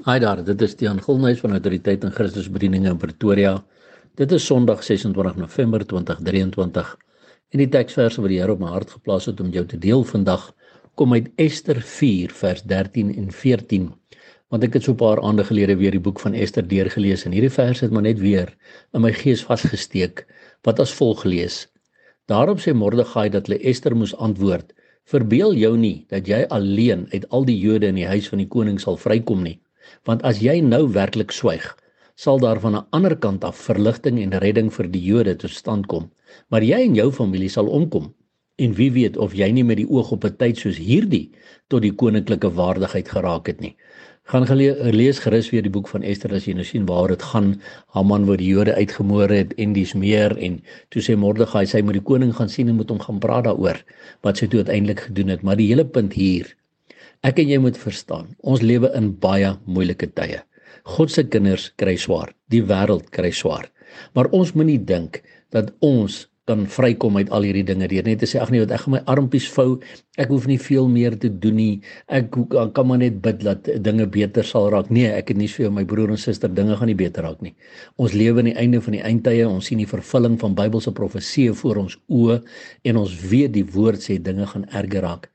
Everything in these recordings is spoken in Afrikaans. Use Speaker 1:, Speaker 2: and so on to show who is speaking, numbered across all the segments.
Speaker 1: Hi daar, dit is Tiaan Gulnuys van Autoriteit en Christus Bediening in Pretoria. Dit is Sondag 26 November 2023 en die teksverse wat die Here op my hart geplaas het om jou te deel vandag kom uit Ester 4 vers 13 en 14. Want ek het so 'n paar aande gelede weer die boek van Ester deurgelees en hierdie verse het maar net weer in my gees vasgesteek wat as volg lees. Daarop sê Mordegai dat hulle Ester moes antwoord: Verbeel jou nie dat jy alleen uit al die Jode in die huis van die koning sal vrykom nie want as jy nou werklik swyg sal daar van 'n ander kant af verligting en redding vir die Jode tot stand kom. Maar jy en jou familie sal omkom. En wie weet of jy nie met die oog op 'n tyd soos hierdie tot die koninklike waardigheid geraak het nie. Gaan lees gerus weer die boek van Ester as jy nou sien waar dit gaan. Haman word die Jode uitgemoor het en dis meer en toe sê Mordegai sy moet die koning gaan sien en moet hom gaan praat daaroor wat sy toe uiteindelik gedoen het. Maar die hele punt hier Ek en jy moet verstaan, ons lewe in baie moeilike tye. God se kinders kry swaar, die wêreld kry swaar. Maar ons moenie dink dat ons kan vrykom uit al hierdie dinge deur net te sê ag nee, wat ek gaan my armpies vou, ek hoef nie veel meer te doen nie. Ek kan maar net bid dat dinge beter sal raak. Nee, ek het nie vir jou my broer en suster dinge gaan nie beter raak nie. Ons lewe aan die einde van die eindtye, ons sien die vervulling van Bybelse profeseë voor ons oë en ons weet die woord sê dinge gaan erger raak.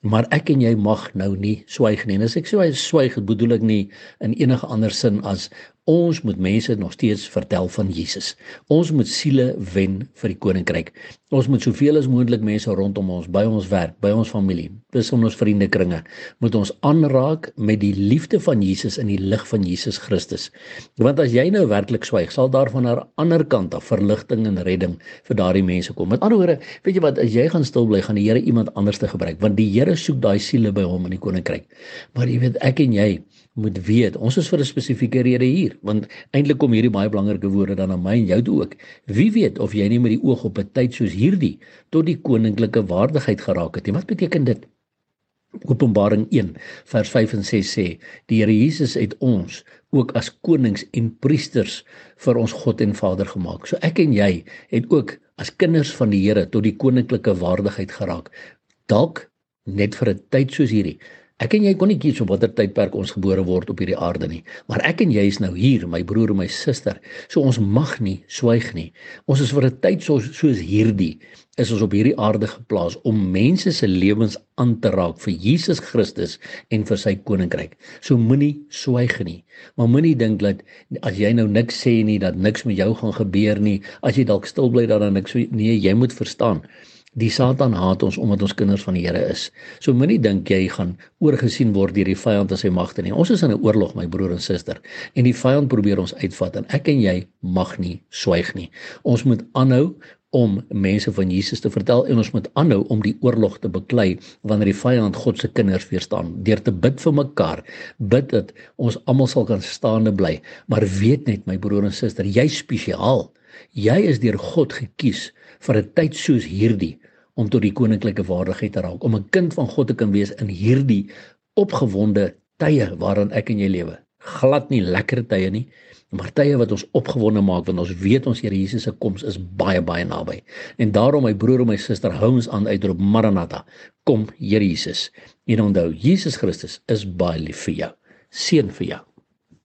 Speaker 1: Maar ek en jy mag nou nie swyg nie. En as ek sê swyg, bedoel ek nie in enige ander sin as ons moet mense nog steeds vertel van Jesus. Ons moet siele wen vir die koninkryk. Ons moet soveel as moontlik mense rondom ons, by ons werk, by ons familie, tussen ons vriendekringe, moet ons aanraak met die liefde van Jesus in die lig van Jesus Christus. Want as jy nou werklik swyg, sal daar van 'n ander kant af verligting en redding vir daardie mense kom. Met ander woorde, weet jy wat, as jy gaan stil bly, gaan die Here iemand anders te gebruik, want die Here soek daai siele by hom in die koninkryk. Maar jy weet, ek en jy moet weet, ons is vir 'n spesifieke rede hier, want eintlik kom hierdie baie belangrike woorde dan aan my en jou toe ook. Wie weet of jy nie met die oog op 'n tyd soos hierdie tot die koninklike waardigheid geraak het nie. Wat beteken dit? Openbaring 1 vers 5 en 6 sê: Die Here Jesus het ons ook as konings en priesters vir ons God en Vader gemaak. So ek en jy het ook as kinders van die Here tot die koninklike waardigheid geraak. Dalk net vir 'n tyd soos hierdie Ek en jy kon nie kies op watter tydperk ons gebore word op hierdie aarde nie, maar ek en jy is nou hier, my broer en my suster. So ons mag nie swyg nie. Ons is vir 'n tyd soos soos hierdie is ons op hierdie aarde geplaas om mense se lewens aan te raak vir Jesus Christus en vir sy koninkryk. So moenie swyg nie. Maar moenie dink dat as jy nou niks sê nie dat niks met jou gaan gebeur nie. As jy dalk stil bly dat dan niks nee, jy moet verstaan. Die Satan haat ons omdat ons kinders van die Here is. So moenie dink jy gaan oorgesien word deur die vyand as hy magte nie. Ons is in 'n oorlog, my broer en suster, en die vyand probeer ons uitvat en ek en jy mag nie swyg nie. Ons moet aanhou om mense van Jesus te vertel en ons moet aanhou om die oorlog te beklei wanneer die vyand God se kinders weerstaan deur te bid vir mekaar bid dat ons almal sal kan staande bly maar weet net my broer en suster jy spesiaal jy is deur God gekies vir 'n tyd soos hierdie om tot die koninklike waardigheid te raak, om 'n kind van God te kan wees in hierdie opgewonde tye waarin ek en jy lewe. Glad nie lekker tye nie, maar tye wat ons opgewonde maak want ons weet ons Here Jesus se koms is baie baie naby. En daarom my broer en my suster hou ons aan uitroep Maranatha, kom Here Jesus. En onthou, Jesus Christus is baie lief vir jou. Seën vir jou.